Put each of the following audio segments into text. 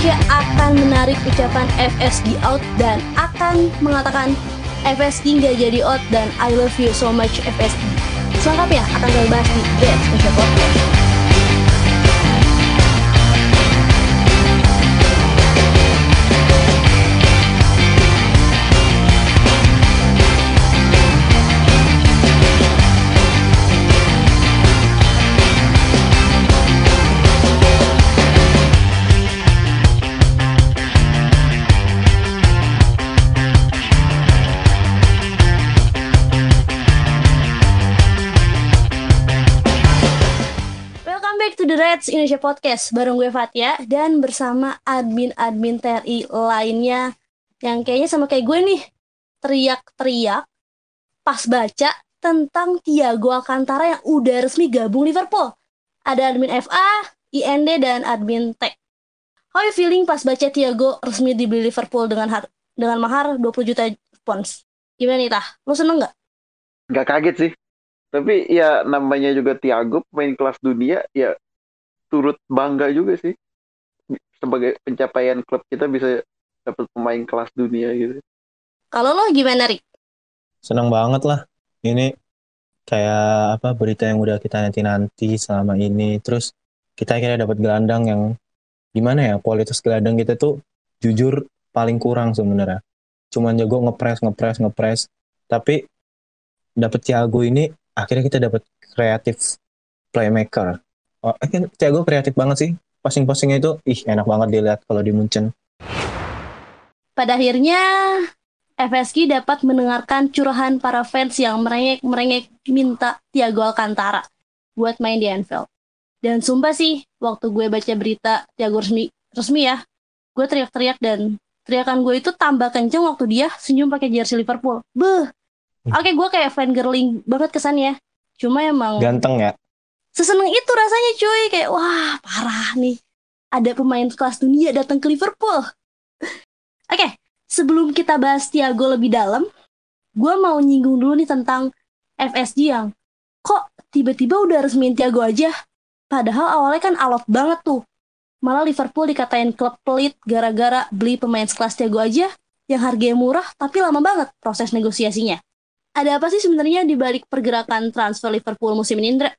Indonesia akan menarik ucapan FSG out dan akan mengatakan FSG nggak jadi out dan I love you so much FSG. Selengkapnya akan kita bahas di Dance Indonesia Podcast. Reds Indonesia Podcast bareng gue Fatia dan bersama admin-admin TRI lainnya yang kayaknya sama kayak gue nih teriak-teriak pas baca tentang Thiago Alcantara yang udah resmi gabung Liverpool. Ada admin FA, IND dan admin Tech. How you feeling pas baca Thiago resmi dibeli Liverpool dengan har dengan mahar 20 juta pounds? Gimana nih Tah? Lo seneng nggak? Gak kaget sih. Tapi ya namanya juga Thiago pemain kelas dunia ya turut bangga juga sih sebagai pencapaian klub kita bisa dapat pemain kelas dunia gitu. Kalau lo gimana Rik? Senang banget lah. Ini kayak apa berita yang udah kita nanti-nanti selama ini. Terus kita akhirnya dapat gelandang yang gimana ya kualitas gelandang kita tuh jujur paling kurang sebenarnya. Cuman jago ngepres ngepres ngepres. Tapi dapat Thiago ini akhirnya kita dapat kreatif playmaker Oh, Thiago kreatif banget sih. Passing-passingnya itu, ih enak banget dilihat kalau di Munchen. Pada akhirnya, FSG dapat mendengarkan curahan para fans yang merengek-merengek minta Thiago Alcantara buat main di Anfield. Dan sumpah sih, waktu gue baca berita Thiago resmi, resmi ya, gue teriak-teriak dan teriakan gue itu tambah kenceng waktu dia senyum pakai jersey Liverpool. Beuh. Hmm. Oke, gue kayak fan girling banget kesannya. Cuma emang ganteng ya seseneng itu rasanya cuy. Kayak wah parah nih. Ada pemain kelas dunia datang ke Liverpool. Oke okay, sebelum kita bahas Thiago lebih dalam gue mau nyinggung dulu nih tentang FSG yang kok tiba-tiba udah resmiin Thiago aja. Padahal awalnya kan alot banget tuh. Malah Liverpool dikatain klub pelit gara-gara beli pemain sekelas Thiago aja yang harganya murah tapi lama banget proses negosiasinya. Ada apa sih sebenarnya di balik pergerakan transfer Liverpool musim ini Indra?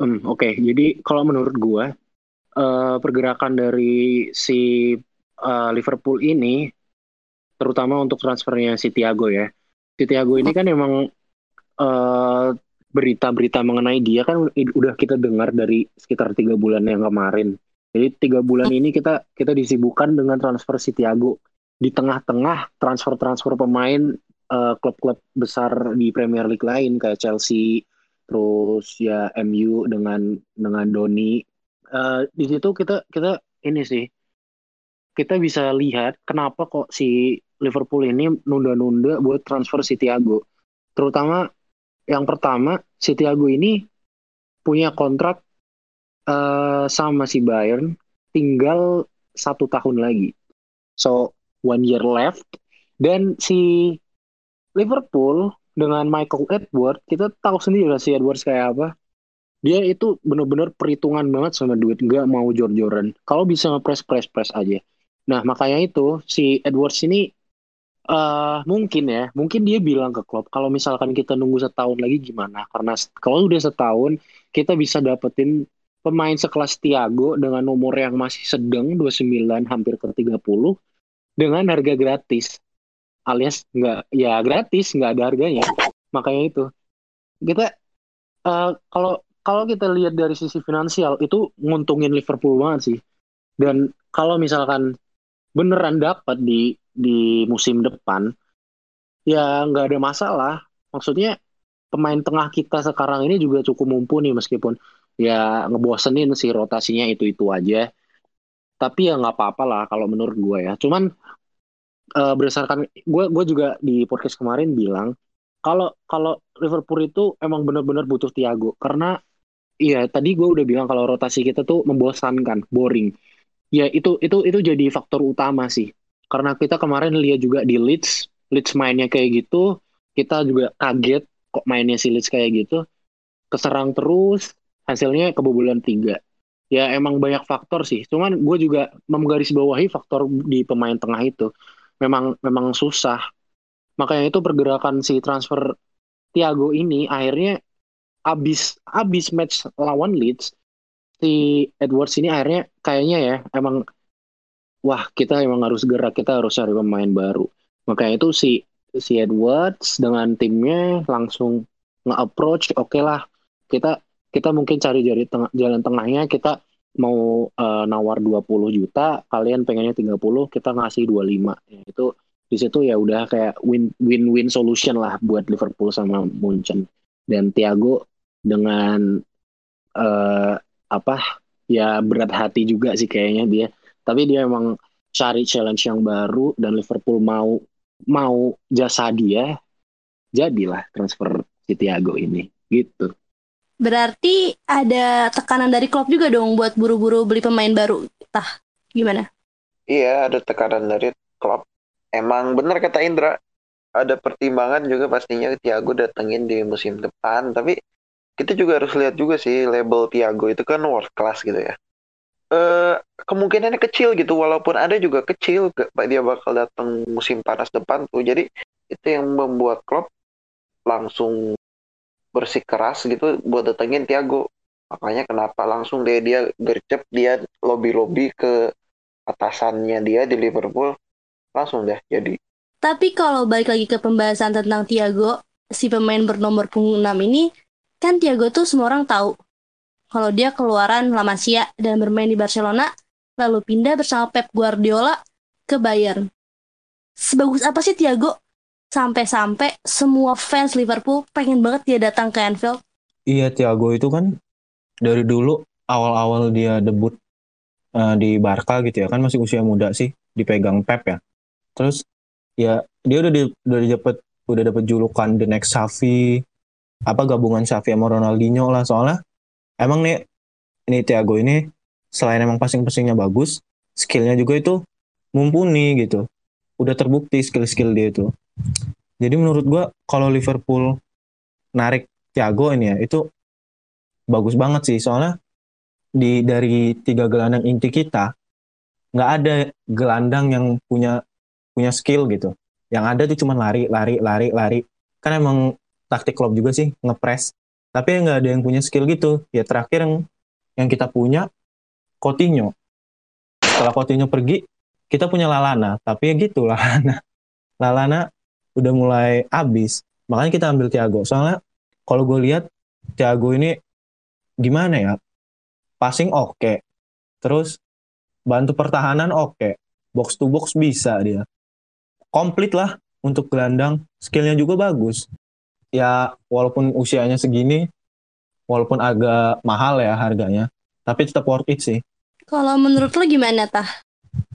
Hmm, Oke, okay. jadi kalau menurut gue uh, pergerakan dari si uh, Liverpool ini, terutama untuk transfernya si Thiago ya, si Thiago ini kan emang uh, berita-berita mengenai dia kan udah kita dengar dari sekitar tiga bulan yang kemarin. Jadi tiga bulan ini kita kita disibukkan dengan transfer si Thiago di tengah-tengah transfer-transfer pemain klub-klub uh, besar di Premier League lain kayak Chelsea, terus ya MU dengan dengan Doni. Uh, di situ kita kita ini sih kita bisa lihat kenapa kok si Liverpool ini nunda-nunda buat transfer si Thiago terutama yang pertama si Thiago ini punya kontrak uh, sama si Bayern tinggal satu tahun lagi. So one year left. Dan si Liverpool dengan Michael Edward kita tahu sendiri lah si Edwards kayak apa. Dia itu benar-benar perhitungan banget sama duit nggak mau jor-joran. Kalau bisa ngepres press press aja. Nah makanya itu si Edwards ini uh, mungkin ya mungkin dia bilang ke klub kalau misalkan kita nunggu setahun lagi gimana? Karena kalau udah setahun kita bisa dapetin pemain sekelas Thiago dengan nomor yang masih sedang 29 hampir ke 30 dengan harga gratis alias nggak ya gratis nggak ada harganya. Makanya itu. Kita uh, kalau kalau kita lihat dari sisi finansial itu nguntungin Liverpool banget sih. Dan kalau misalkan beneran dapat di di musim depan ya nggak ada masalah. Maksudnya pemain tengah kita sekarang ini juga cukup mumpuni meskipun ya ngebosenin sih rotasinya itu itu aja. Tapi ya nggak apa-apa lah kalau menurut gue ya. Cuman uh, berdasarkan gue gue juga di podcast kemarin bilang kalau kalau Liverpool itu emang benar-benar butuh Thiago. Karena iya tadi gue udah bilang kalau rotasi kita tuh membosankan boring. Ya itu itu itu jadi faktor utama sih. Karena kita kemarin lihat juga di Leeds Leeds mainnya kayak gitu kita juga kaget kok mainnya si Leeds kayak gitu. Keserang terus hasilnya kebobolan tiga. Ya emang banyak faktor sih. Cuman gue juga menggarisbawahi faktor di pemain tengah itu. Memang memang susah. Makanya itu pergerakan si transfer Thiago ini akhirnya abis abis match lawan Leeds si Edwards ini akhirnya kayaknya ya emang wah kita emang harus gerak kita harus cari pemain baru makanya itu si si Edwards dengan timnya langsung nge-approach oke okay lah kita kita mungkin cari jari tengah, jalan tengahnya kita mau uh, nawar 20 juta kalian pengennya 30 kita ngasih 25 ya, itu di situ ya udah kayak win win win solution lah buat Liverpool sama Munchen. Dan Thiago dengan uh, apa ya berat hati juga sih kayaknya dia. Tapi dia emang cari challenge yang baru dan Liverpool mau mau jasa dia jadilah transfer si Thiago ini. Gitu berarti ada tekanan dari klub juga dong buat buru-buru beli pemain baru tah gimana iya ada tekanan dari klub emang benar kata Indra ada pertimbangan juga pastinya Thiago datengin di musim depan tapi kita juga harus lihat juga sih label Thiago itu kan world class gitu ya. Eh kemungkinannya kecil gitu walaupun ada juga kecil dia bakal datang musim panas depan tuh. Jadi itu yang membuat klub langsung bersikeras gitu buat datengin Thiago. Makanya kenapa langsung dia dia gercep dia lobby-lobby ke atasannya dia di Liverpool langsung deh jadi. Tapi kalau balik lagi ke pembahasan tentang Thiago, si pemain bernomor punggung 6 ini Kan Thiago tuh semua orang tahu kalau dia keluaran La Masia dan bermain di Barcelona, lalu pindah bersama Pep Guardiola ke Bayern. Sebagus apa sih Thiago? Sampai-sampai semua fans Liverpool pengen banget dia datang ke Anfield. Iya, Thiago itu kan dari dulu awal-awal dia debut uh, di Barca gitu ya, kan masih usia muda sih, dipegang Pep ya. Terus ya dia udah di, udah dapat udah dapat julukan the next Xavi, apa gabungan Xavi sama Ronaldinho lah soalnya emang nih ini Thiago ini selain emang passing-passingnya bagus skillnya juga itu mumpuni gitu udah terbukti skill-skill dia itu jadi menurut gua kalau Liverpool narik Thiago ini ya itu bagus banget sih. Soalnya di dari tiga gelandang inti kita nggak ada gelandang yang punya punya skill gitu. Yang ada tuh cuma lari lari lari lari. Kan emang taktik klub juga sih ngepres tapi nggak ada yang punya skill gitu. Ya terakhir yang yang kita punya Coutinho. Setelah Coutinho pergi kita punya Lalana. Tapi ya gitu Lalana. Lalana udah mulai habis makanya kita ambil Thiago soalnya kalau gue lihat Thiago ini gimana ya passing oke okay. terus bantu pertahanan oke okay. box to box bisa dia komplit lah untuk gelandang skillnya juga bagus ya walaupun usianya segini, walaupun agak mahal ya harganya, tapi tetap worth it sih. Kalau menurut lo gimana tah?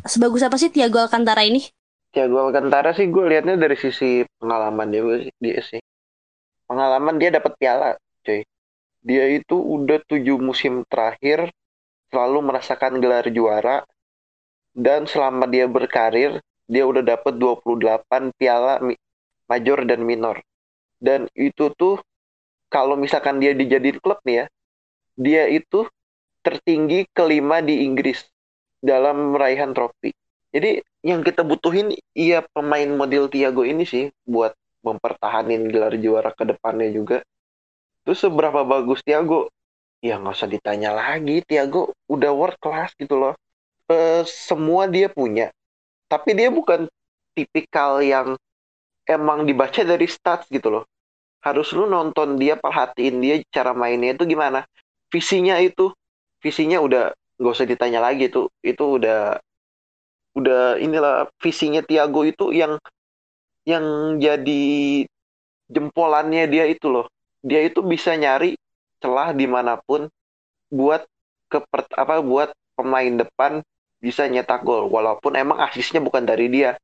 Sebagus apa sih Tiago Alcantara ini? Tiago Alcantara sih gue liatnya dari sisi pengalaman dia, dia sih. Pengalaman dia dapat piala, cuy. Dia itu udah tujuh musim terakhir selalu merasakan gelar juara dan selama dia berkarir dia udah dapat 28 piala major dan minor dan itu tuh kalau misalkan dia dijadiin klub nih ya dia itu tertinggi kelima di Inggris dalam meraih trofi jadi yang kita butuhin iya pemain model Thiago ini sih buat mempertahanin gelar juara ke depannya juga. Terus seberapa bagus Thiago? Ya nggak usah ditanya lagi. Thiago udah world class gitu loh. E, semua dia punya. Tapi dia bukan tipikal yang emang dibaca dari stats gitu loh. Harus lu nonton dia perhatiin dia cara mainnya itu gimana. Visinya itu visinya udah nggak usah ditanya lagi itu itu udah udah inilah visinya Tiago itu yang yang jadi jempolannya dia itu loh. Dia itu bisa nyari celah di mana pun buat ke apa buat pemain depan bisa nyetak gol. Walaupun emang asisnya bukan dari dia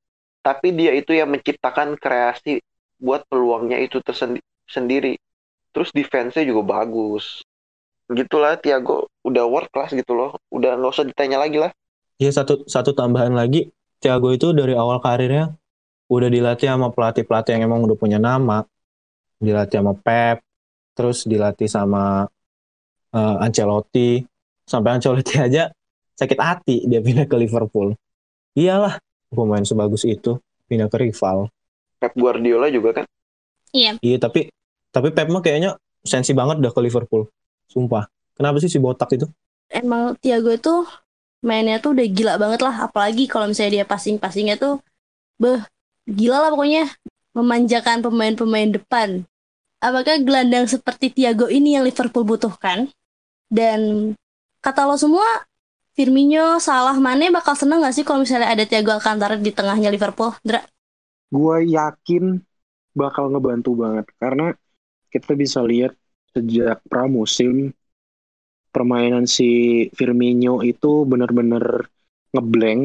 tapi dia itu yang menciptakan kreasi buat peluangnya itu tersendiri sendiri. Terus defense-nya juga bagus. Gitulah Tiago udah world class gitu loh. Udah nggak usah ditanya lagi lah Iya satu satu tambahan lagi Tiago itu dari awal karirnya udah dilatih sama pelatih pelatih yang emang udah punya nama dilatih sama Pep terus dilatih sama uh, Ancelotti sampai Ancelotti aja sakit hati dia pindah ke Liverpool. Iyalah, pemain sebagus itu pindah ke rival. Pep Guardiola juga kan Iya. Iya, tapi tapi Pep mah kayaknya sensi banget dah ke Liverpool. Sumpah. Kenapa sih si botak itu? Emang Thiago itu mainnya tuh udah gila banget lah. Apalagi kalau misalnya dia passing-passingnya tuh, beh, gila lah pokoknya. Memanjakan pemain-pemain depan. Apakah gelandang seperti Thiago ini yang Liverpool butuhkan? Dan kata lo semua, Firmino, Salah, Mane bakal seneng gak sih kalau misalnya ada Thiago Alcantara di tengahnya Liverpool? Dra? gue yakin bakal ngebantu banget karena kita bisa lihat sejak pramusim permainan si Firmino itu benar-benar ngeblank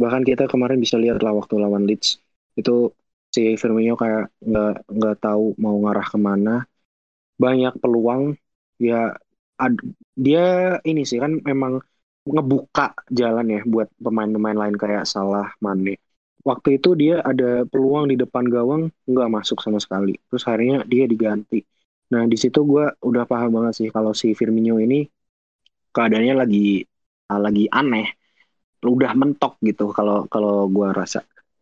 bahkan kita kemarin bisa lihat lah waktu lawan Leeds. Itu si Firmino kayak nggak nggak tahu mau ngarah ke mana. Banyak peluang. Ya ad- dia ini sih kan memang ngebuka jalan ya buat pemain-pemain lain kayak Salah Mane. Waktu itu dia ada peluang di depan gawang nggak masuk sama sekali. Terus akhirnya dia diganti. Nah di situ gue udah paham banget sih kalau si Firmino ini keadaannya lagi lagi aneh udah mentok gitu kalau kalau gue rasa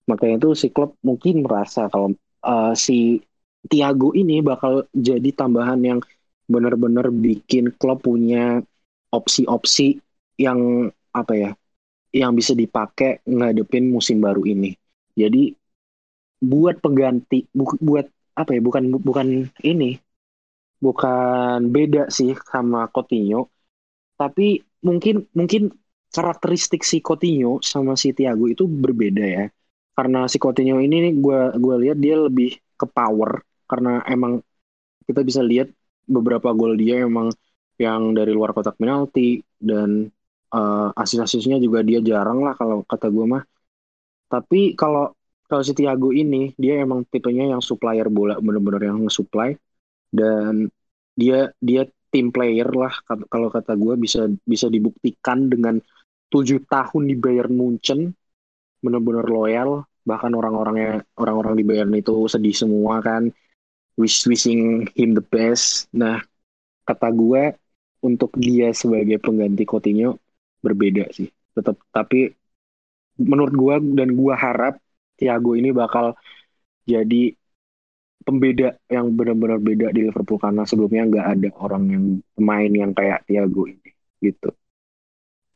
makanya itu si klub mungkin merasa kalau uh, si Thiago ini bakal jadi tambahan yang benar-benar bikin klub punya opsi-opsi yang apa ya yang bisa dipakai ngadepin musim baru ini. Jadi buat pengganti bu, buat apa ya bukan bukan ini bukan beda sih sama Coutinho tapi mungkin mungkin karakteristik si Coutinho sama si Thiago itu berbeda ya. Karena si Coutinho ini nih gue gue lihat dia lebih ke power. Karena emang kita bisa lihat beberapa gol dia emang yang dari luar kotak penalti dan uh, asis-asisnya juga dia jarang lah kalau kata gue mah. Tapi kalau kalau si Thiago ini dia emang tipenya yang supplier bola bener-bener yang nge-supply. Dan dia dia tim player lah. Kalau kata gue bisa bisa dibuktikan dengan tujuh tahun di Bayern Munchen bener-bener loyal. Bahkan orang-orangnya orang-orang di Bayern itu sedih semua kan. Wish wishing him the best. Nah kata gue untuk dia sebagai pengganti Coutinho berbeda sih. Tetap tapi menurut gua dan gua harap Thiago ini bakal jadi pembeda yang benar-benar beda di Liverpool karena sebelumnya nggak ada orang yang pemain yang kayak Thiago ini gitu.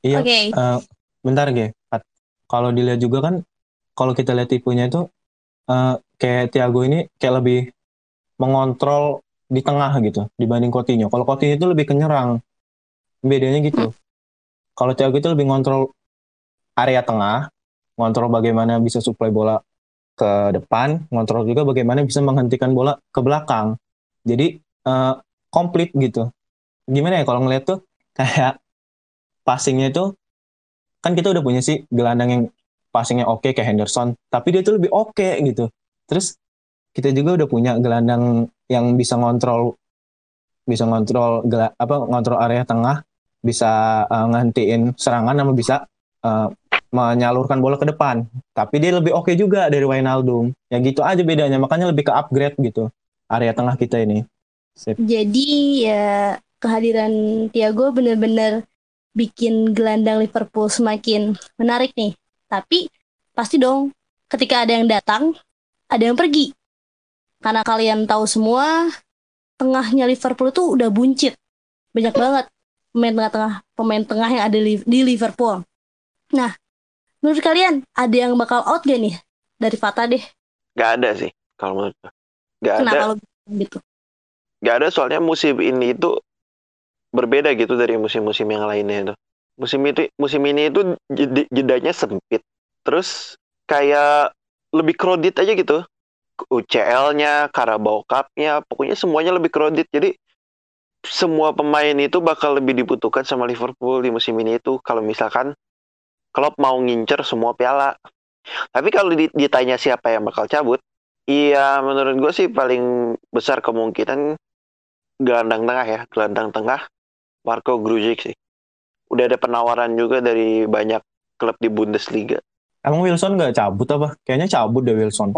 Iya. Oke. eh, bentar Ge. Kalau dilihat juga kan kalau kita lihat tipenya itu eh, kayak Thiago ini kayak lebih mengontrol di tengah gitu dibanding Coutinho. Kalau Coutinho itu lebih ke nyerang. Bedanya gitu. Kalau Thiago itu lebih ngontrol area tengah, ngontrol bagaimana bisa supply bola ke depan, ngontrol juga bagaimana bisa menghentikan bola ke belakang. Jadi eh, komplit gitu. Gimana ya kalau ngeliat tuh kayak passingnya itu kan kita udah punya sih gelandang yang passingnya oke kayak Henderson, tapi dia tuh lebih oke gitu. Terus kita juga udah punya gelandang yang bisa ngontrol bisa ngontrol apa ngontrol area tengah, bisa uh, ngantiin serangan sama bisa uh, menyalurkan bola ke depan. Tapi dia lebih oke juga dari Wijnaldum. Ya gitu aja bedanya, makanya lebih ke upgrade gitu area tengah kita ini. Sip. Jadi ya kehadiran Thiago benar-benar bikin gelandang Liverpool semakin menarik nih. Tapi pasti dong ketika ada yang datang, ada yang pergi. Karena kalian tahu semua, tengahnya Liverpool tuh udah buncit. Banyak banget pemain tengah-tengah, pemain tengah yang ada di Liverpool. Nah, menurut kalian ada yang bakal out gak nih dari Fata deh? Gak ada sih kalau menurut gue. Gak ada. Kenapa lo bilang gitu? Gak ada soalnya musim ini itu berbeda gitu dari musim-musim yang lainnya itu. Musim itu musim ini itu jed- jedanya sempit. Terus kayak lebih kredit aja gitu. UCL-nya, Carabao Cup-nya, pokoknya semuanya lebih kredit. Jadi semua pemain itu bakal lebih dibutuhkan sama Liverpool di musim ini itu kalau misalkan Klopp mau ngincer semua piala. Tapi kalau di- ditanya siapa yang bakal cabut, iya menurut gue sih paling besar kemungkinan gelandang tengah ya, gelandang tengah Marco Grujic sih. Udah ada penawaran juga dari banyak klub di Bundesliga. Emang Wilson nggak cabut apa? Kayaknya cabut deh Wilson.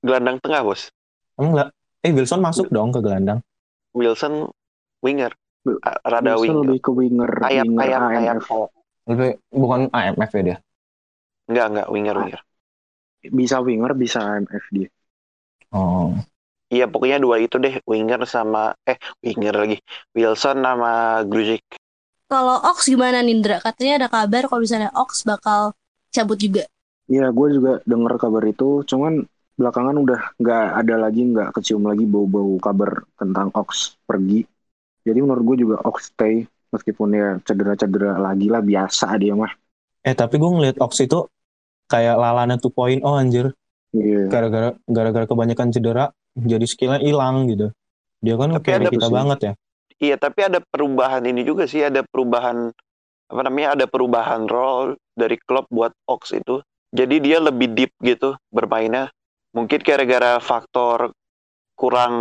Gelandang tengah bos, Emang nggak? Eh Wilson masuk dong ke gelandang. Wilson winger. Rada Biasa winger. lebih ke winger, Ayam, winger ayam, ayam. AMF. Lebih bukan AMF ya dia. Enggak, enggak winger, winger. Bisa winger, bisa AMF dia. Oh. Iya, pokoknya dua itu deh, winger sama eh winger lagi. Wilson sama Grujic. Kalau Ox gimana Nindra? Katanya ada kabar kalau misalnya Ox bakal cabut juga. Iya, gue juga denger kabar itu. Cuman belakangan udah nggak ada lagi, nggak kecium lagi bau-bau kabar tentang Ox pergi. Jadi menurut gue juga Ox stay. Meskipun ya cedera-cedera lagi lah, biasa dia mah. Eh tapi gue ngeliat Ox itu kayak Lalana 2.0 anjir. Iya. Gara-gara gara-gara kebanyakan cedera jadi skillnya hilang gitu. Dia kan Tapi ada kita sih. banget ya. Iya, tapi ada perubahan ini juga sih, ada perubahan apa namanya? Ada perubahan role dari klub buat Ox itu. Jadi dia lebih deep gitu bermainnya. Mungkin gara-gara faktor kurang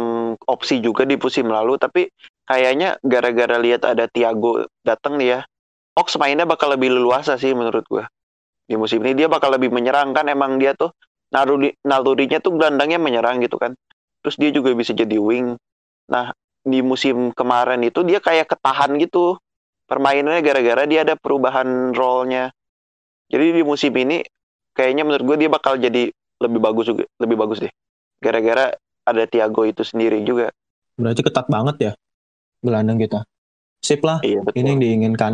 opsi juga di musim lalu, tapi kayaknya gara-gara lihat ada Thiago datang nih ya. Ox mainnya bakal lebih leluasa sih menurut gua. Di musim ini dia bakal lebih menyerang kan emang dia tuh naluri nalurinya tuh gelandangnya menyerang gitu kan. Terus dia juga bisa jadi wing. Nah, di musim kemarin itu dia kayak ketahan gitu permainannya gara-gara dia ada perubahan role-nya. Jadi di musim ini kayaknya menurut gue dia bakal jadi lebih bagus juga, lebih bagus deh. Gara-gara ada Thiago itu sendiri juga. Berarti ketat banget ya gelandang kita. Sip lah, Iya betul. ini yang diinginkan.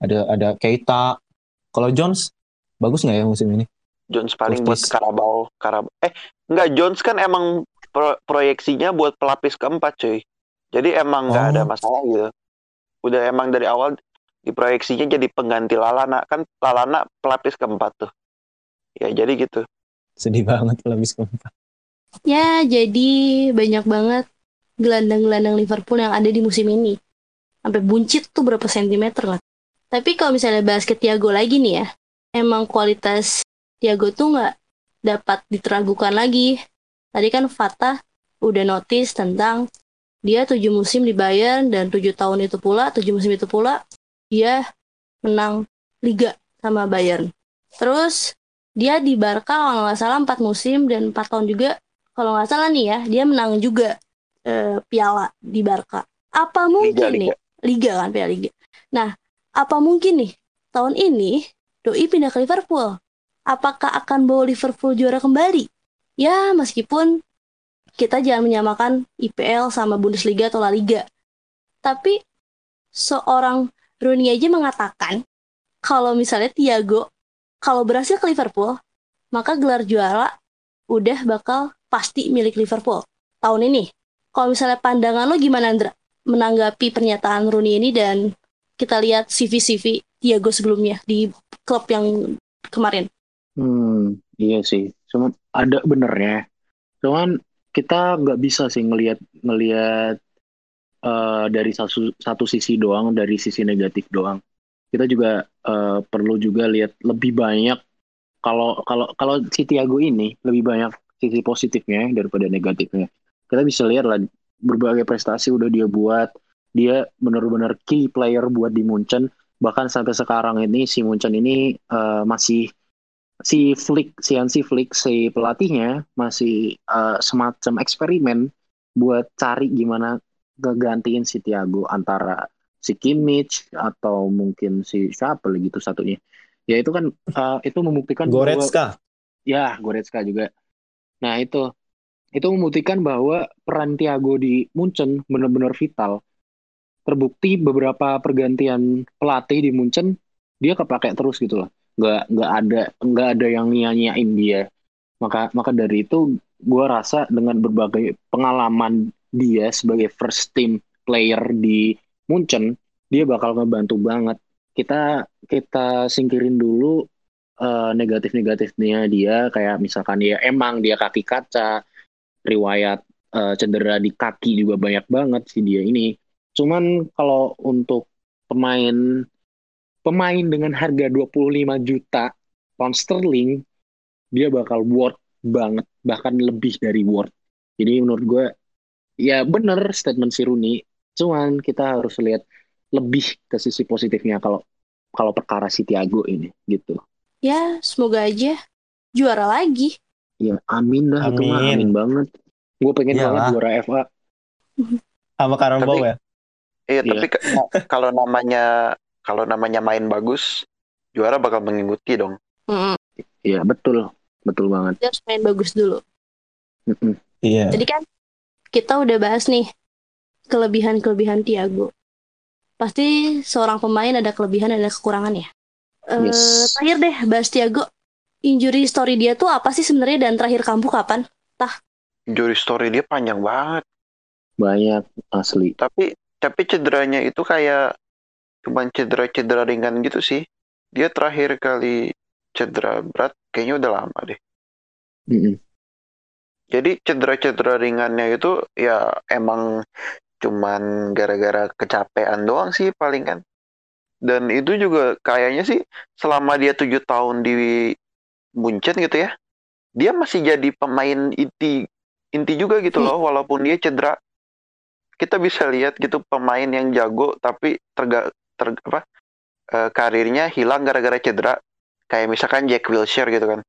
Ada ada Keita. Kalau Jones bagus nggak ya musim ini? Jones paling buat Justice. Karabau, Karabau. Eh, enggak Jones kan emang pro- proyeksinya buat pelapis keempat, cuy. Jadi emang nggak Oh. ada masalah gitu. Udah emang dari awal diproyeksinya jadi pengganti Lalana kan Lalana pelapis keempat tuh. Ya jadi gitu. Sedih banget pelapis keempat. Ya, jadi banyak banget gelandang-gelandang Liverpool yang ada di musim ini. Sampai buncit tuh berapa sentimeter lah. Tapi kalau misalnya basket Thiago lagi nih ya, emang kualitas Thiago tuh nggak dapat diteragukan lagi. Tadi kan Fatah udah notice tentang dia tujuh musim di Bayern dan tujuh tahun itu pula, tujuh musim itu pula dia menang Liga sama Bayern. Terus dia di Barca kalau nggak salah empat musim dan empat tahun juga kalau nggak salah nih ya dia menang juga eh, piala di Barca. Apa mungkin Liga, nih Liga kan piala Liga. Nah, apa mungkin nih tahun ini Doi pindah ke Liverpool? Apakah akan bawa Liverpool juara kembali? Ya, meskipun kita jangan menyamakan IPL sama Bundesliga atau La Liga. Tapi seorang Rooney aja mengatakan kalau misalnya Thiago kalau berhasil ke Liverpool, maka gelar juara udah bakal pasti milik Liverpool tahun ini. Kalau misalnya pandangan lo gimana Andra menanggapi pernyataan Rooney ini dan kita lihat CV-CV Thiago sebelumnya di klub yang kemarin. Hmm, iya sih. Cuman ada benernya. Cuman kita nggak bisa sih ngelihat ngelihat eh, dari satu satu sisi doang, dari sisi negatif doang. Kita juga eh, perlu juga lihat lebih banyak kalau kalau kalau si Thiago ini lebih banyak sisi positifnya daripada negatifnya. Kita bisa lihat lah berbagai prestasi udah dia buat. Dia benar-benar key player buat di Munchen. Bahkan sampai sekarang ini si Munchen ini eh, masih si Flick, si Hansi Flick, si pelatihnya masih uh, semacam eksperimen buat cari gimana ngegantiin si Thiago antara si Kimmich atau mungkin si siapa lagi itu satunya. Ya itu kan uh, itu membuktikan bahwa Goretzka. ya Goretzka juga. Nah itu itu membuktikan bahwa peran Thiago di Munchen benar-benar vital. Terbukti beberapa pergantian pelatih di Munchen dia kepake terus gitu loh. Nggak nggak ada nggak ada yang nyanyain dia. Maka maka dari itu gue rasa dengan berbagai pengalaman dia sebagai first team player di Munchen dia bakal ngebantu banget. Kita kita singkirin dulu uh, negatif-negatifnya dia. Kayak misalkan dia emang dia kaki kaca riwayat uh, cedera di kaki juga banyak banget sih dia ini. Cuman kalau untuk pemain pemain dengan harga 25 juta pound sterling dia bakal worth banget bahkan lebih dari worth. Jadi menurut gue ya bener statement si Rooney. Cuman kita harus lihat lebih ke sisi positifnya kalau kalau perkara si Thiago ini gitu. Ya, semoga aja juara lagi. Ya amin dah itu mah Amin. amin banget gue pengen Iyalah. banget juara FA Sama Karambau Tapi- ya. Iya, Iya. tapi kalau namanya kalau namanya main bagus, juara bakal mengikuti dong. Iya betul, betul banget. Dia harus main bagus dulu. Iya. Jadi kan kita udah bahas nih kelebihan-kelebihan Thiago. Pasti seorang pemain ada kelebihan ada kekurangan ya. Eh, Yes. Terakhir deh bahas Thiago. Injury story dia tuh apa sih sebenarnya dan terakhir kambuh kapan? Injury story dia panjang banget. Banyak asli. Tapi tapi cederanya itu kayak cuman cedera-cedera ringan gitu sih. Dia terakhir kali cedera berat kayaknya udah lama deh. Mm-mm. Jadi cedera-cedera ringannya itu ya emang cuman gara-gara kecapean doang sih paling kan. Dan itu juga kayaknya sih selama dia tujuh tahun di Munchen gitu ya, dia masih jadi pemain inti inti juga gitu loh walaupun dia cedera. Kita bisa lihat gitu pemain yang jago tapi terga ter, apa eh, karirnya hilang gara-gara cedera. Kayak misalkan Jack Wilshere gitu kan.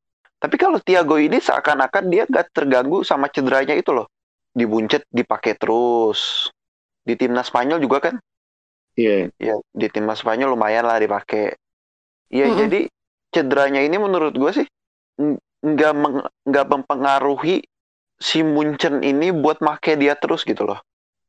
Tapi kalau Thiago ini seakan-akan dia gak terganggu sama cederanya itu loh. Dibuncet, dipakai terus. Di timnas Spanyol juga kan? Iya. Ya, di timnas Spanyol lumayan lah dipakai. Iya, Mm-mm. jadi cederanya ini menurut gue sih nggak meng- nggak mempengaruhi si Munchen ini buat make dia terus gitu loh.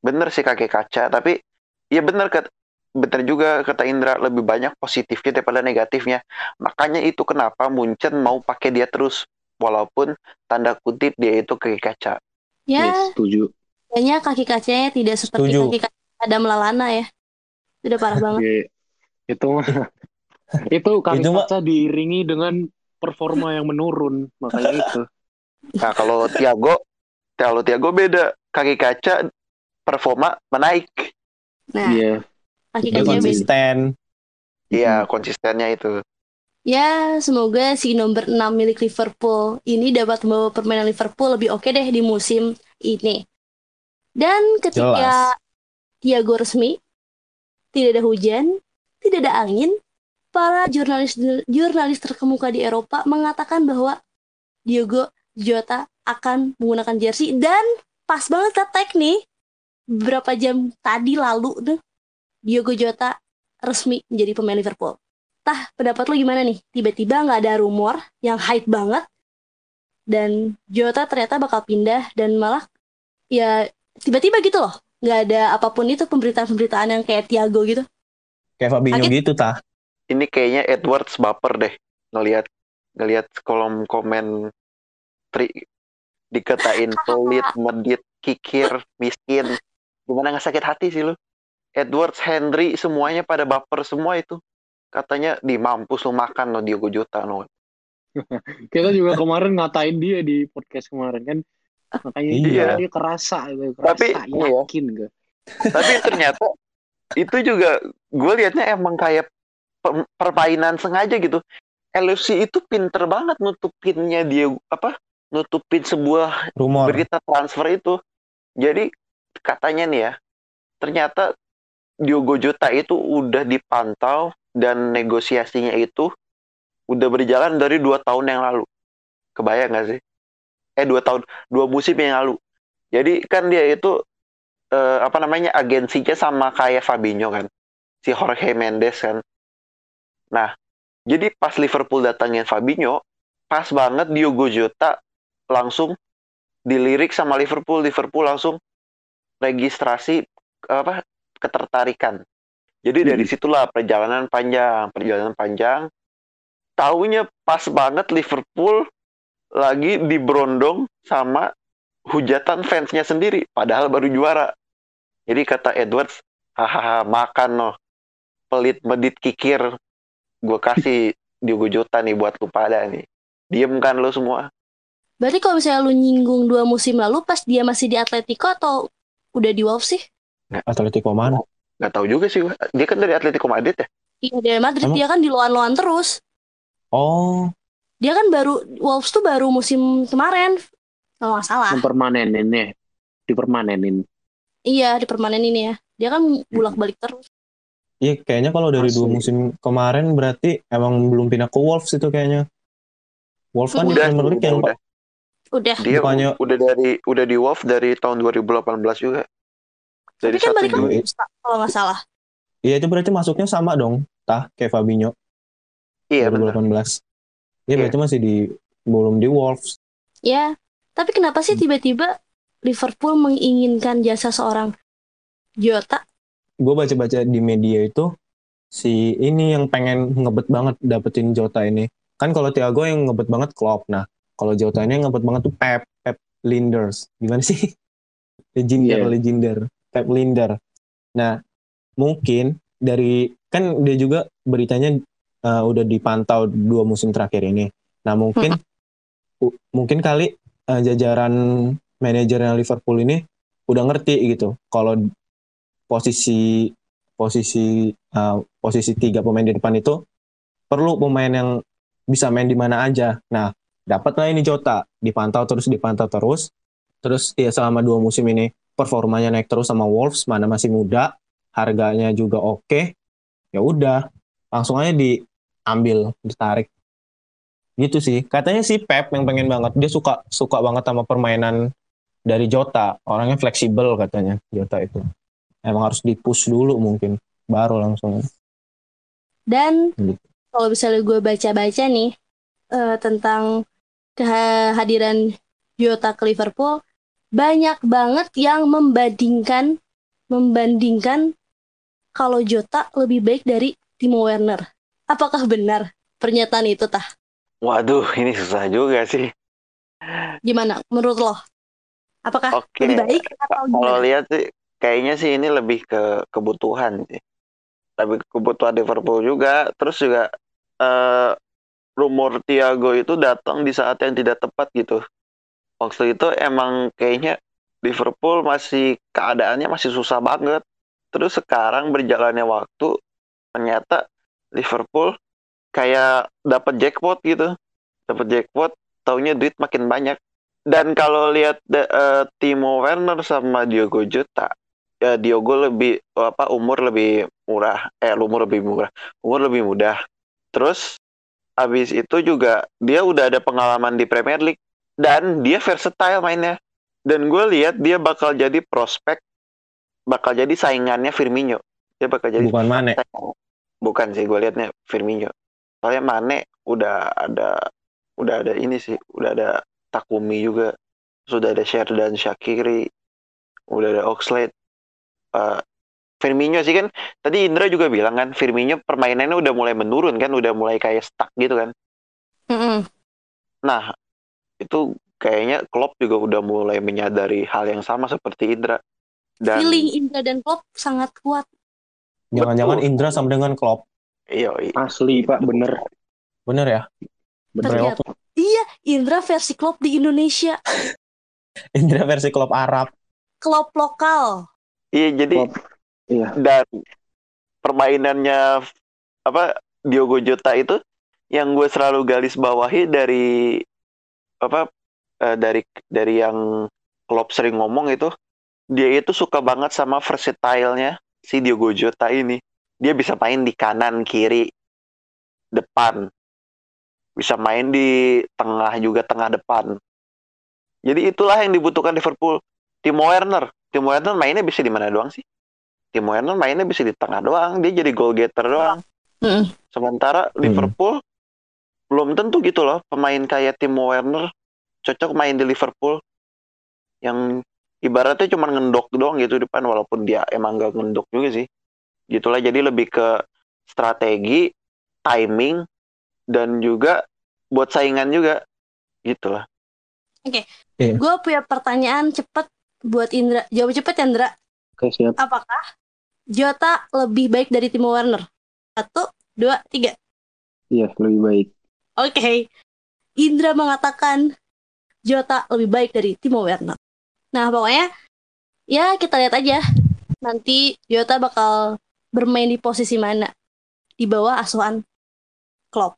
Bener sih kakek kaca, tapi ya bener kat, bener juga kata Indra lebih banyak positifnya daripada negatifnya. Makanya itu kenapa Munchen mau pakai dia terus walaupun tanda kutip dia itu kakek kaca. Ya, Yes, setuju. kayaknya kaki kacanya tidak seperti Setuju. kaki kaca Adam Lalana ya. Itu Udah parah banget. Iya. Itu mah itu kaki Itu mah- kaca diiringi dengan performa yang menurun, makanya itu. Nah, kalau Thiago, kalau Thiago beda. Kaki kaca performa menaik. Nah, Iya. kaki beda. konsisten. Iya, konsistennya itu. Ya, semoga si nomor 6 milik Liverpool ini dapat membawa permainan Liverpool lebih oke deh di musim ini. Dan ketika Jelas. Thiago resmi, tidak ada hujan, tidak ada angin, para jurnalis jurnalis terkemuka di Eropa mengatakan bahwa Diogo Jota akan menggunakan jersey dan pas banget ketek nih beberapa jam tadi lalu tuh Diogo Jota resmi menjadi pemain Liverpool. Tah, pendapat lo gimana nih? Tiba-tiba nggak ada rumor yang hype banget dan Jota ternyata bakal pindah dan malah ya tiba-tiba gitu loh. Nggak ada apa pun itu pemberitaan-pemberitaan yang kayak Thiago gitu. Kayak Fabinho gitu tah. Ini kayaknya Edwards baper deh ngelihat ngelihat kolom komen tri dikatain pelit, medit, kikir, miskin. Gimana nggak sakit hati sih lu? Edwards, Henry, semuanya pada baper semua itu. Katanya di mampus lu makan lo Diogo Jota no. Kita juga kemarin ngatain dia di podcast kemarin kan. Makanya Iya. dia kerasa, gitu, kerasa Tapi, iya. yakin gak? Tapi ternyata itu juga gue liatnya emang kayak pe- permainan sengaja gitu. LFC itu pinter banget nutupinnya dia apa? Nutupin sebuah Rumor. berita transfer itu. Jadi katanya nih ya, ternyata Diogo Jota itu udah dipantau dan negosiasinya itu udah berjalan dari dua tahun yang lalu. Kebayang nggak sih? Eh dua tahun, dua musim yang lalu. Jadi kan dia itu eh, apa namanya agensinya sama kayak Fabinho kan, si Jorge Mendes kan. Nah, jadi pas Liverpool datangin Fabinho, pas banget Diogo Jota langsung dilirik sama Liverpool, Liverpool langsung registrasi apa ketertarikan. Jadi dari Hmm. situlah perjalanan panjang, perjalanan panjang. Taunya pas banget Liverpool lagi diberondong sama hujatan fansnya sendiri, padahal baru juara. Jadi kata Edwards, hahaha makan no, pelit medit kikir, gue kasih Diogo Jota nih buat lu pada nih. Diem kan lu semua. Berarti kalau misalnya lu nyinggung dua musim lalu pas dia masih di Atletico atau udah di Wolves sih? Atletico mana? Nggak tahu juga sih, dia kan dari Atletico Madrid ya. Iya dari Madrid Emang? dia kan di loan-loan terus. Oh, Dia kan baru Wolves tuh baru musim kemarin kalau nggak salah. Mempermanenin ya. Dipermanenin. Iya di permanen ini ya. Dia kan bolak-balik terus. Iya kayaknya kalau dari dua Asli. musim kemarin berarti emang belum pindah ke Wolves itu kayaknya. Wolves kan Udah, di Premier League yang udah. Udah. Dia Bukannya- udah dari udah di Wolf dari tahun 2018 juga. Tapi Dari kan satu balik ke. Wolves, kalau nggak salah. Iya itu berarti masuknya sama dong, tah kayak Fabinho Iya benar. 2018. Iya Iya. berarti masih di belum di Wolves. Ya, tapi kenapa sih Hmm. tiba-tiba Liverpool menginginkan jasa seorang Jota? Gue baca-baca di media itu si ini yang pengen ngebet banget dapetin Jota ini. Kan kalau Thiago yang ngebet banget Klopp. Nah, kalau Jota ini yang ngebet banget tuh Pep, Pep Linders. Gimana sih? Legender, Iya. legender. Pep Linder. Nah, mungkin dari kan dia juga beritanya uh, udah dipantau dua musim terakhir ini. Nah, mungkin u- mungkin kali uh, jajaran manajernya Liverpool ini udah ngerti gitu kalau posisi posisi uh, posisi tiga pemain di depan itu perlu pemain yang bisa main di mana aja. Nah, dapatlah ini Jota, dipantau terus dipantau terus. Terus ya selama dua musim ini performanya naik terus sama Wolves, mana masih muda, harganya juga oke. Ya udah, langsung aja diambil, ditarik. Gitu sih. Katanya si Pep yang pengen banget, dia suka suka banget sama permainan dari Jota. Orangnya fleksibel katanya Jota itu. Emang harus dipush dulu mungkin, baru langsung. Dan Gitu. kalau misalnya gue baca-baca nih eh, tentang kehadiran Jota ke Liverpool, banyak banget yang membandingkan membandingkan kalau Jota lebih baik dari Timo Werner. Apakah benar pernyataan itu tah? Waduh, ini susah juga sih. Gimana menurut lo? Apakah Oke. lebih baik atau Kalau gimana? lihat sih, kayaknya sih ini lebih ke kebutuhan sih. Ke kebutuhan Liverpool juga. Terus juga eh, rumor Thiago itu datang di saat yang tidak tepat gitu. Waktu itu emang kayaknya Liverpool masih keadaannya masih susah banget. Terus sekarang berjalannya waktu, ternyata Liverpool kayak dapat jackpot gitu. Dapat jackpot, taunya duit makin banyak. Dan kalau lihat eh, Timo Werner sama Diogo Jota, ya Diogo lebih apa umur lebih murah, eh umur lebih murah, umur lebih mudah. Terus habis itu juga dia udah ada pengalaman di Premier League dan dia versatile mainnya. Dan gue lihat dia bakal jadi prospek, bakal jadi saingannya Firmino. Dia bakal jadi Bukan Mane. bukan sih gue liatnya Firmino. Soalnya Mane udah ada udah ada ini sih, udah ada Takumi juga, sudah ada Sheridan Shakiri, udah ada Oxlade. Eh, Firmino sih kan tadi Indra juga bilang kan Firmino permainannya udah mulai menurun kan, udah mulai kayak stuck gitu kan. Mm-mm. Nah, itu kayaknya Klopp juga udah mulai menyadari hal yang sama seperti Indra. Dan Feeling Indra dan Klopp sangat kuat. Jangan-jangan Betul. Indra sama dengan Klopp. iya, iya. Asli pak, bener. Bener ya? Bener. Ternyata. Iya, Indra versi Klopp di Indonesia. Indra versi Klopp Arab. Klopp lokal. Iya, jadi Klopp. Iya. dan permainannya apa Diogo Jota itu yang gue selalu garis bawahi dari apa eh, dari dari yang Klopp sering ngomong itu dia itu suka banget sama versatile-nya si Diogo Jota ini dia bisa main di kanan kiri depan bisa main di tengah juga tengah depan jadi itulah yang dibutuhkan Liverpool Timo Werner Timo Werner mainnya bisa di mana doang sih Timo Werner mainnya bisa di tengah doang, dia jadi goal getter doang. Mm. Sementara Liverpool belum tentu gitu loh, pemain kayak Timo Werner cocok main di Liverpool yang ibaratnya cuma ngendok doang gitu depan walaupun dia emang gak ngendok juga sih. Gitulah jadi lebih ke strategi, timing dan juga buat saingan juga gitulah. Gue punya pertanyaan cepet buat Indra. Jawab cepet ya, Indra. Oke siap. Apakah Jota lebih baik dari Timo Werner? Satu, dua, tiga. Iya lebih baik. Oke. Indra mengatakan Jota lebih baik dari Timo Werner. Nah, pokoknya ya kita lihat aja. Nanti Jota bakal bermain di posisi mana? Di bawah asuhan Klopp.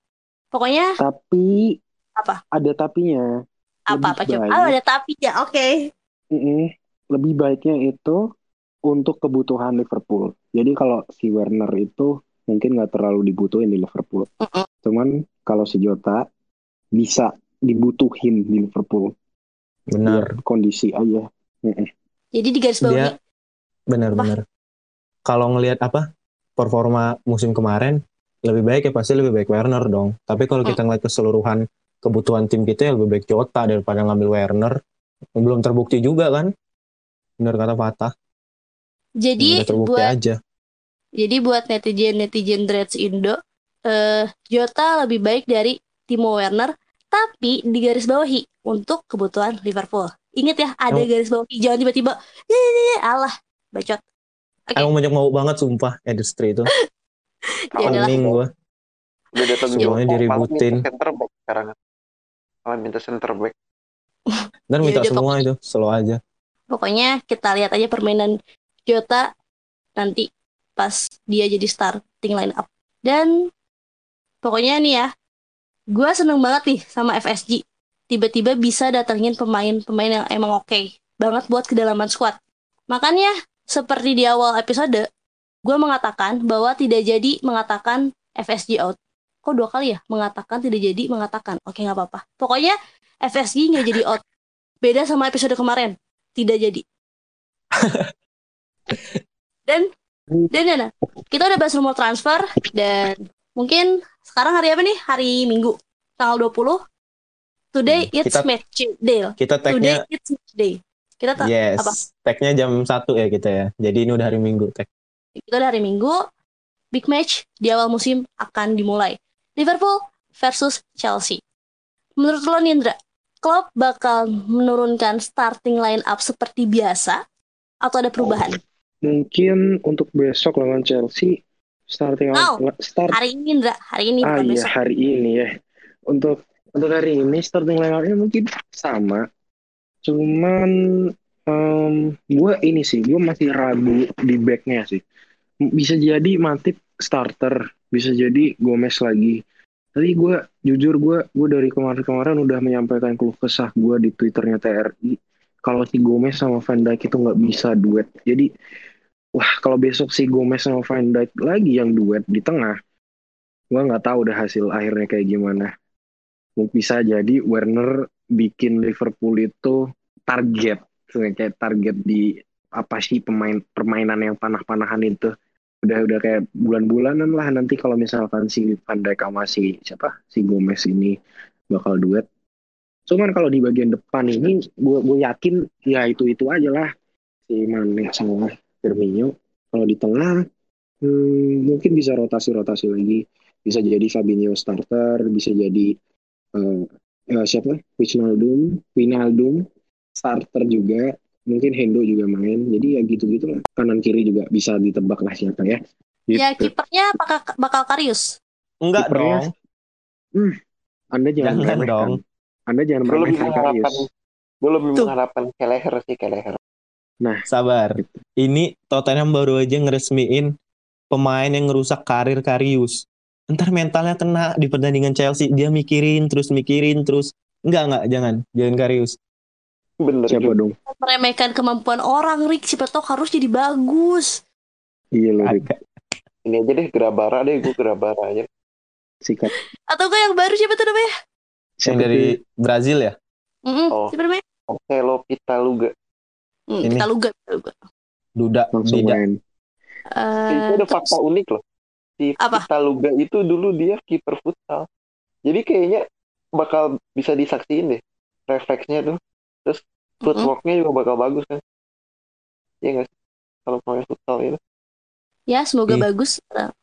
Pokoknya Tapi Apa? Ada tapinya. apa-apa Lebih coba. Ah, ada tapi ya. Oke. Mm-mm. Lebih baiknya itu untuk kebutuhan Liverpool. Jadi kalau si Werner itu mungkin nggak terlalu dibutuhin di Liverpool. Cuman kalau si Jota bisa dibutuhin di Liverpool. Benar. Biar kondisi aja. Mm-mm. Jadi di garis bawah Dia- Benar-benar. Kalau ngelihat apa performa musim kemarin, lebih baik ya pasti lebih baik Werner dong. Tapi kalau kita ngeliat keseluruhan kebutuhan tim kita ya lebih baik Jota daripada ngambil Werner. Belum terbukti juga kan? Benar kata Patah. Jadi buat aja. jadi buat netizen-netizen Dreads Indo, eh Jota lebih baik dari Timo Werner, tapi digaris bawahi untuk kebutuhan Liverpool. Ingat ya, ada Emang- garis bawahi. Jangan tiba-tiba, ya, ya, ya, alah, bacot. Oke. Emang banyak mau banget sumpah industri itu. Pening gue. Udah datang Semuanya Jota, malah diributin. minta center back sekarang. Malah minta center back. Dan minta udah, semua itu, slow aja. Pokoknya kita lihat aja permainan Jota nanti pas dia jadi starting line up. Dan pokoknya nih ya, gue seneng banget nih sama FSG. Tiba-tiba bisa datengin pemain-pemain yang emang oke banget buat kedalaman squad. Makanya seperti di awal episode, gue mengatakan bahwa tidak jadi mengatakan FSG out. Kok dua kali ya? Mengatakan tidak jadi mengatakan. Oke nggak apa-apa. Pokoknya FSG nggak jadi out. Beda sama episode kemarin. Tidak jadi. dan dan dan dan, kita udah bahas rumor transfer dan mungkin sekarang hari apa nih? Hari Minggu tanggal 20. Today Hmm, it's kita- match day. Kita Today tagnya it's match day. Kita tak yes, apa? tagnya jam 1 ya kita ya. Jadi ini udah hari Minggu tag. kita udah hari Minggu. Big match di awal musim akan dimulai. Liverpool versus Chelsea. Menurut lo Nindra, Klopp bakal menurunkan starting line up seperti biasa atau ada perubahan? Mungkin untuk besok lawan Chelsea starting Now, start Hari ini Indra, hari ini ah iya besok. hari ini ya. Untuk untuk hari ini starting line-up-nya mungkin sama. Cuman gue ini sih, gue masih ragu di backnya sih. Bisa jadi Matip starter, bisa jadi Gomez lagi. Tapi gue jujur gue gue dari kemarin-kemarin udah menyampaikan keluh kesah gue di twitternya TRI kalau si Gomez sama Van Dijk itu nggak bisa duet. Jadi wah kalau besok si Gomez sama Van Dijk lagi yang duet di tengah, gue nggak tahu udah hasil akhirnya kayak gimana. Mungkin bisa jadi Werner bikin Liverpool itu target, kayak target di apa sih pemain permainan yang panah-panahan itu udah udah kayak bulan-bulanan lah nanti kalau misalkan si Van Dijk sama si siapa si Gomez ini bakal duet. Cuman kalau di bagian depan ini gue gue yakin ya itu itu aja lah si Mane sama Firmino. Kalau di tengah hmm, mungkin bisa rotasi-rotasi lagi. Bisa jadi Fabinho starter, bisa jadi eh, eh, siapa? Wijnaldum, Wijnaldum starter juga. Mungkin Hendo juga main. Jadi ya gitu-gitu lah. Kanan kiri juga bisa ditebak lah siapa ya. Ya Gitu. kipernya bakal bakal Karius. Enggak Kipernya- dong. Anda jangan, Jangan dong. Anda jangan meremehkan mengharapkan, Karius. gue lebih Tuh. mengharapkan Keleher sih Keleher. Sabar. Ini Tottenham baru aja ngeresmiin pemain yang ngerusak karir Karius. Ntar mentalnya kena di pertandingan Chelsea. Dia mikirin terus mikirin terus. Enggak enggak jangan jangan Karius. Bener Siapa juga. dong? Meremehkan kemampuan orang, Rick. Siapa tahu harus jadi bagus. Iya loh, Rik. Agak. Ini aja deh Grabara deh, gue Grabara aja. sikat. Atau enggak yang baru siapa tuh namanya? Yang dari? Brazil ya. Mm Oh. Siapa namanya? Marcelo Pitaluga. Hmm, Ini. kita luga. kita luga. Duda langsung Dida. main. Eh, itu ada terus- fakta unik loh. Si Apa? Pitaluga itu dulu dia kiper futsal. Jadi kayaknya bakal bisa disaksiin deh refleksnya tuh. Terus footworknya juga bakal bagus kan. Iya nggak sih? Kalau pemain futsal itu. Ya, semoga Ih. bagus. Orang-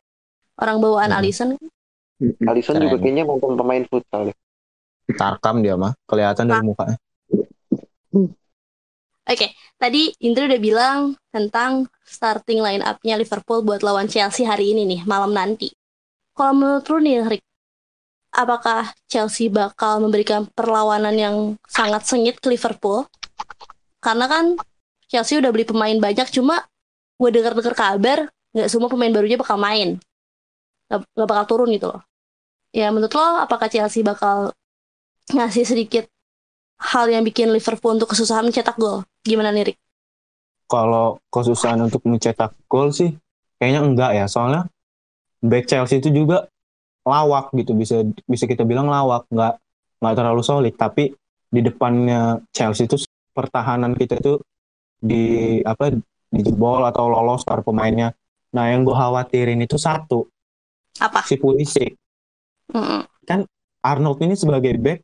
Orang bawaan Hmm. Alisson. Mm-mm. Alisson juga kayaknya mantan pemain futsal deh. Tarkam dia mah. Kelihatan dari Nah. mukanya. Oke, tadi Indra udah bilang tentang starting line up-nya Liverpool buat lawan Chelsea hari ini nih, malam nanti. Kalau menurut lu nih, Rick, apakah Chelsea bakal memberikan perlawanan yang sangat sengit ke Liverpool? Karena kan Chelsea udah beli pemain banyak, cuma gue dengar-dengar kabar nggak semua pemain barunya bakal main, nggak bakal turun gitu loh. Ya menurut lo, apakah Chelsea bakal ngasih sedikit hal yang bikin Liverpool untuk kesusahan mencetak gol? Gimana nih, Rick? Kalau kesusahan untuk mencetak gol sih kayaknya enggak ya. Soalnya back Chelsea itu juga lawak gitu bisa bisa kita bilang lawak nggak nggak terlalu solid tapi di depannya Chelsea itu pertahanan kita itu di apa dijebol atau lolos para pemainnya. Nah, yang gue khawatirin itu satu, Apa? si Pulisic. Mm-mm. Arnold ini sebagai back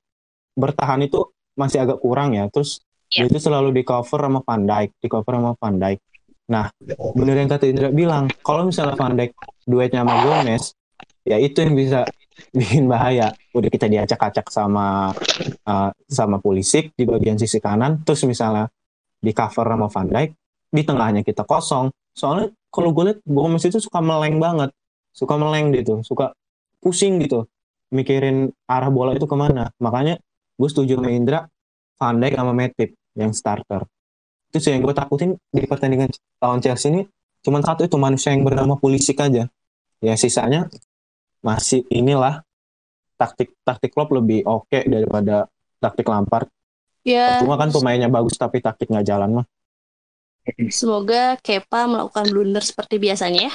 bertahan itu masih agak kurang ya. Terus Iya. dia itu selalu di cover sama Van Dijk, di cover sama Van Dijk. Nah, bener yang kata Indra bilang, kalau misalnya Van Dijk duetnya sama Gomez, ya itu yang bisa bikin bahaya. Udah kita diacak-acak sama uh, sama Pulisic di bagian sisi kanan, terus misalnya di cover sama Van Dijk, di tengahnya kita kosong. Soalnya kalau gue lihat Gomez itu suka meleng banget, suka meleng gitu, suka pusing gitu, mikirin arah bola itu ke mana. Makanya gue setuju sama Indra, Van Dijk sama Matip yang starter. Itu sih yang gue takutin di pertandingan lawan Chelsea ini cuman satu itu manusia yang bernama Pulisic aja. Ya sisanya masih inilah taktik taktik Klopp lebih oke daripada taktik Lampard. Ya, Cuma kan pemainnya bagus tapi taktik nggak jalan mah. semoga Kepa melakukan blunder seperti biasanya ya.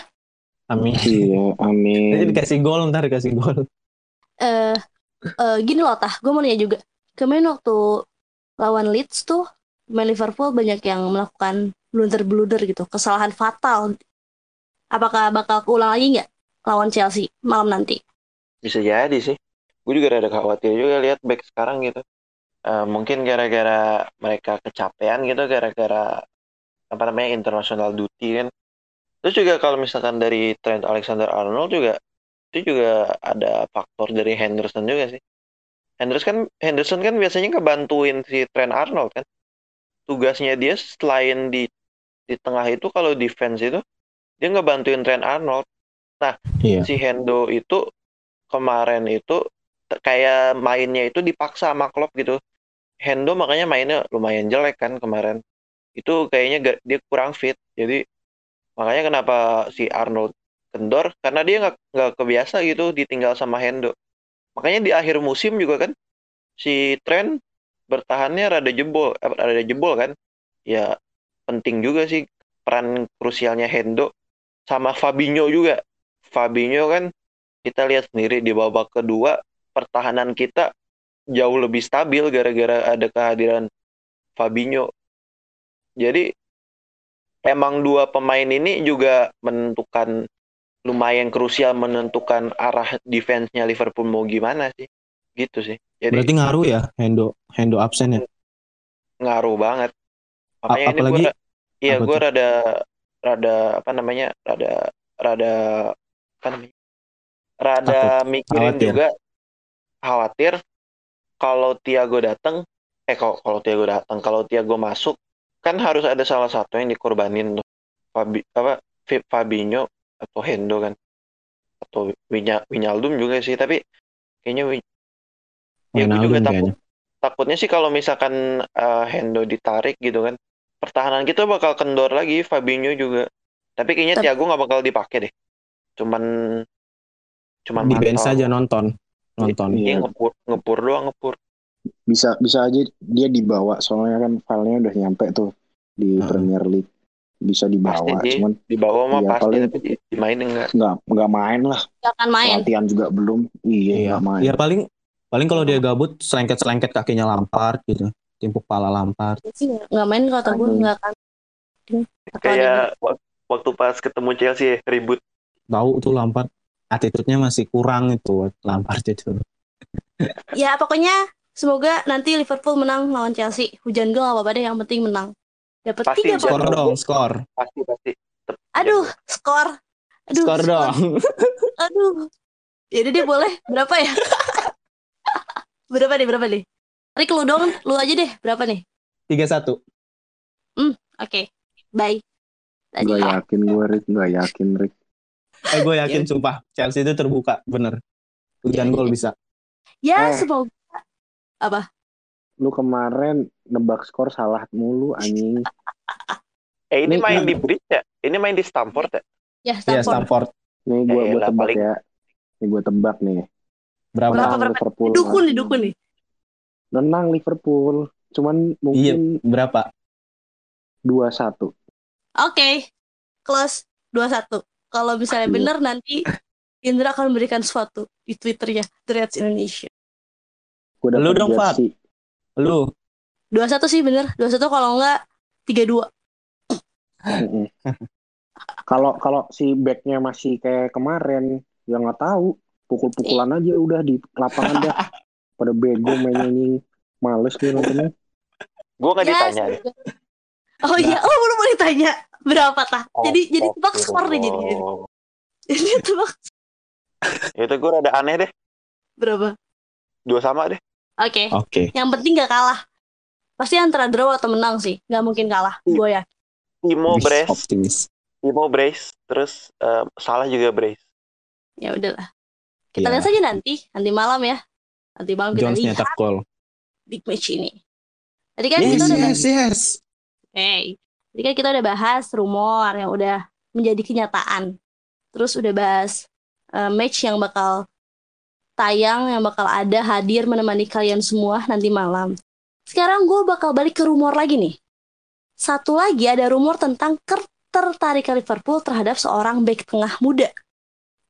Amin. Iya, Nanti amin. dikasih gol ntar dikasih gol. Eh, eh, gini loh tah, gue mau nanya juga. Kemarin waktu lawan Leeds tuh, pemain Liverpool banyak yang melakukan blunder-blunder gitu, kesalahan fatal. Apakah bakal keulang lagi nggak lawan Chelsea malam nanti? Bisa jadi sih. Gue juga rada khawatir juga lihat back sekarang gitu. Eh, mungkin gara-gara mereka kecapean gitu, gara-gara apa namanya international duty kan. Terus juga kalau misalkan dari Trent Alexander-Arnold juga itu juga ada faktor dari Henderson juga sih. Henderson kan Henderson kan biasanya ngebantuin si Trent Arnold kan. Tugasnya dia selain di di tengah itu kalau defense itu dia ngebantuin Trent Arnold. Iya. Si Hendo itu kemarin itu kayak mainnya itu dipaksa sama Klopp gitu. Hendo makanya mainnya lumayan jelek kan kemarin. Itu kayaknya gak, dia kurang fit. Jadi makanya kenapa si Arnold kendor karena dia nggak nggak kebiasa gitu ditinggal sama Hendo. Makanya di akhir musim juga kan si Trent bertahannya rada jebol, eh, rada jebol kan. Ya penting juga sih peran krusialnya Hendo sama Fabinho juga. Fabinho kan kita lihat sendiri di babak kedua pertahanan kita jauh lebih stabil gara-gara ada kehadiran Fabinho. Jadi emang dua pemain ini juga menentukan lumayan krusial menentukan arah defense-nya Liverpool mau gimana sih. Gitu sih. Jadi Berarti ngaruh ya Hendo Hendo absen ya. ngaruh banget. Makanya A- ini apalagi- gue iya apa gue rada rada apa namanya rada rada apa namanya rada mikirin Khawatir. juga. Khawatir kalau Tiago datang eh kalau kalau Tiago datang kalau Tiago masuk kan harus ada salah satu yang dikorbanin tuh. Fabi apa Fabinho atau Hendo kan. Atau Winya, Wijnaldum juga sih tapi kayaknya Wi- ya gue juga takut. kayaknya. takutnya sih kalau misalkan eh, Hendo ditarik gitu kan pertahanan kita bakal kendor lagi Fabinho juga. Tapi kayaknya Thiago nggak bakal dipakai deh cuman cuman Di bench saja nonton. Nonton. Iya, Iya. ngepur ngepur doang ngepur Bisa bisa aja dia dibawa soalnya kan filenya udah nyampe tuh di Heeh. Premier League. Bisa dibawa, Pasti cuman di bawah mah Iya, pasti paling- tapi di- dimainin enggak nggak nggak main lah. Akan main. Latihan juga belum. Iya, Iya. main. Ya paling paling kalau dia gabut selengket-selengket kakinya Lampard gitu. Timpuk pala Lampard. Sih nggak main kata gue nggak akan. Kayak wak- waktu pas ketemu Chelsea ya, ribut Tahu tuh Lampard attitude-nya masih kurang itu Lampard itu. Ya pokoknya semoga nanti Liverpool menang lawan Chelsea. Hujan gol gak apa-apa deh, yang penting menang. Dapat Pasti tiga Skor dong, skor. pasti pasti Aduh, skor. Aduh, Skor dong. Aduh. Jadi dia boleh berapa ya? berapa nih, berapa nih? Rick lu dong, lu aja deh. Berapa nih? 3-1. Oke. Bye. Tadi. Yakin gue, Rick. Nggak yakin, Rick. Eh gue yakin sumpah Chelsea itu terbuka bener. Hujan gol bisa. Ya, Eh. semoga Lu kemarin nebak skor salah mulu, anjing. eh ini Nih, main nih. di bridge ya ini main di Stamford ya ya Ya Stamford. Stamford. Nih gue Eh, gue lah, tebak paling- ya. Nih gue tebak nih. Berapa? Berapa, berapa? Liverpool. Dukun nih, dukun nih. Menang Liverpool. Cuman Iya, mungkin berapa? 2-1. Oke. Close 2-1. Kalau misalnya benar nanti Indra akan memberikan sesuatu di Twitternya Threads Indonesia. Gue Lu dong, Fat. Lu 21 sih bener. 21 kalau enggak 32. Mm-mm. Kalau kalau si backnya masih kayak kemarin, ya nggak tahu. Pukul-pukulan aja udah di lapangan dah. Pada bego main nyanyi. Males nih nontonnya. Gue nggak Ya, ditanya. Oh iya, oh belum mau ditanya berapa tah? Jadi jadi Oh, tebak skor nih jadi. Jadi tebak Itu gue rada aneh deh. berapa? Dua sama deh. Oke, Oke. yang penting gak kalah. Pasti antara draw atau menang sih, nggak mungkin kalah. Iya. Gue ya. Timo brace, Optimis. Timo brace, terus eh, salah juga brace. Ya udahlah. Kita Iya. lihat saja nanti, nanti malam ya. Nanti malam kita Jones lihat nyetak gol. big match ini. Tadi kan Yes, kita udah yes, yes. Hey, tadi kan kita udah bahas rumor yang udah menjadi kenyataan. Terus udah bahas eh, match yang bakal tayang, yang bakal ada hadir menemani kalian semua nanti malam. Sekarang gue bakal balik ke rumor lagi nih. Satu lagi ada rumor tentang ketertarikan Liverpool terhadap seorang bek tengah muda,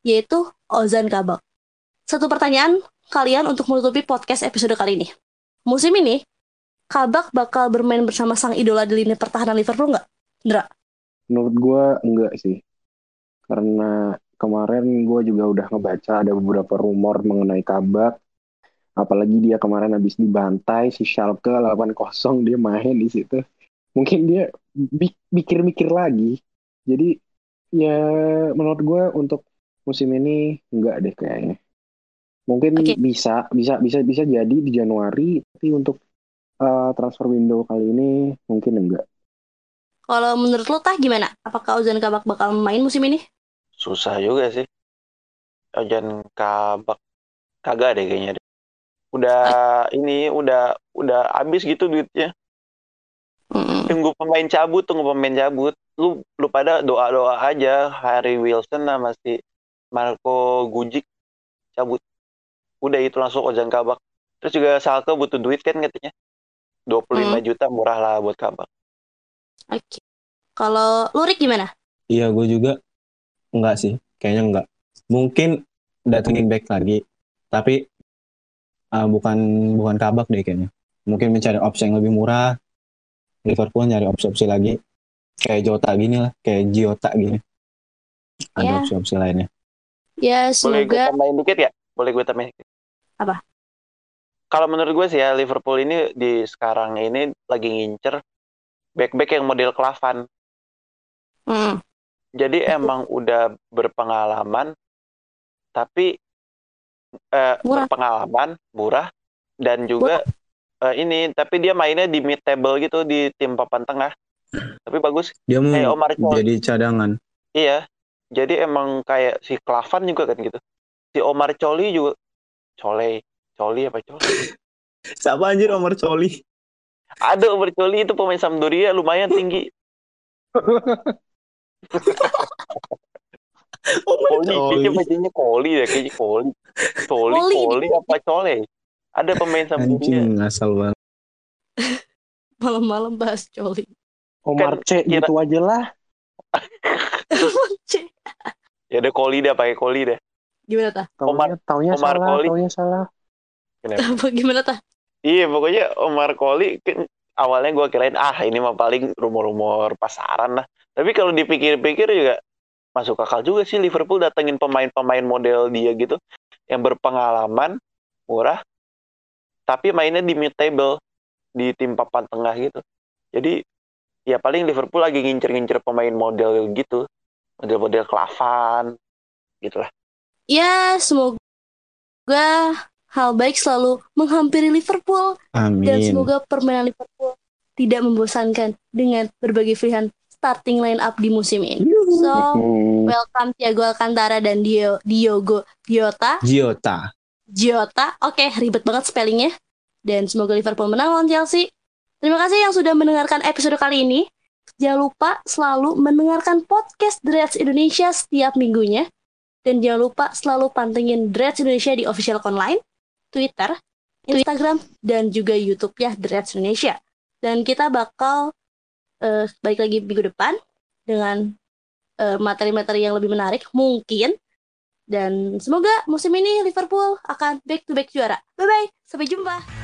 yaitu Ozan Kabak. Satu pertanyaan kalian untuk menutupi podcast episode kali ini. Musim ini, Kabak bakal bermain bersama sang idola di lini pertahanan Liverpool nggak? Ndra? Menurut gue enggak sih. Karena kemarin gue juga udah ngebaca ada beberapa rumor mengenai Kabak. Apalagi dia kemarin habis dibantai si Schalke 8-0 dia main di situ. Mungkin dia mikir-mikir lagi. Jadi ya menurut gue untuk musim ini enggak deh kayaknya. Mungkin Oke. bisa bisa bisa bisa jadi di Januari tapi untuk eh, transfer window kali ini mungkin enggak. Kalau menurut lo tah gimana? Apakah Ozan Kabak bakal main musim ini? Susah juga sih. Ojan kabak kagak deh kayaknya. deh. Udah ini udah udah habis gitu duitnya. Mm-mm. Tunggu pemain cabut, tunggu pemain cabut. Lu lu pada doa-doa aja Harry Wilson sama si Marco Gujic cabut. Udah itu langsung Ozan Kabak. Terus juga Salke butuh duit kan katanya. 25 juta murah lah buat Kabak. Oke. Kalau Lurik gimana? Iya, gue juga enggak sih. Kayaknya enggak. Mungkin datengin back lagi. Tapi ah, bukan bukan kabak deh kayaknya. Mungkin mencari opsi yang lebih murah. Liverpool nyari opsi-opsi lagi. Kayak Jota gini lah. Kayak Giota gini. Ada Ya. opsi-opsi lainnya. Ya Boleh gue semoga tambahin dikit ya? Boleh gue tambahin dikit? Apa? Kalau menurut gue sih ya Liverpool ini di sekarang ini lagi ngincer back-back yang model Klavan. Mm. Jadi emang udah berpengalaman, tapi eh, Murah. berpengalaman, murah, dan juga eh, ini, tapi dia mainnya di mid table gitu di tim papan tengah. Tapi bagus, Dia mau kayak Omar Chol. jadi cadangan. Iya, jadi emang kayak si Klavan juga kan gitu. Si Omar Coli juga, Cole, Coli apa Coli? Siapa anjir Omar Coli? Ada Omar Coli itu pemain Sampdoria lumayan tinggi. Omar Coli, kayaknya Coli. bacanya Coli ya, kayaknya Coli. Coli, Coli. Coli apa Cole? Ada pemain Sampdoria. Anjing asal banget. malam-malam bahas coli. Omar Kan C gitu aja lah. Cek. Ya ada Coli dah, pakai Coli dah. gimana tah? Omar- Taunya, taunya Omar salah, Koli. taunya salah. Kenapa? Apa gimana tah? Iya, pokoknya Omar Coli kan awalnya gue kirain ah ini mah paling rumor-rumor pasaran lah. Tapi kalau dipikir-pikir juga masuk akal juga sih Liverpool datengin pemain-pemain model dia gitu yang berpengalaman, murah, tapi mainnya di mid table di tim papan tengah gitu. Jadi ya paling Liverpool lagi ngincer-ngincer pemain model gitu, model-model Klavan gitu lah. Ya semoga hal baik selalu menghampiri Liverpool dan Amin. semoga permainan Liverpool tidak membosankan dengan berbagai pilihan starting line up di musim ini. So, welcome Thiago Alcantara dan Dio, Diogo Diota. Giota. Jota. Oke, ribet banget spellingnya. Dan semoga Liverpool menang lawan Chelsea. Terima kasih yang sudah mendengarkan episode kali ini. Jangan lupa selalu mendengarkan podcast Dreads Indonesia setiap minggunya. Dan jangan lupa selalu pantengin Dreads Indonesia di official account line, Twitter, Instagram, dan juga YouTube ya Dreads Indonesia. Dan kita bakal eh, balik lagi minggu depan dengan eh, materi-materi yang lebih menarik mungkin dan semoga musim ini Liverpool akan back to back juara. Bye bye, sampai jumpa.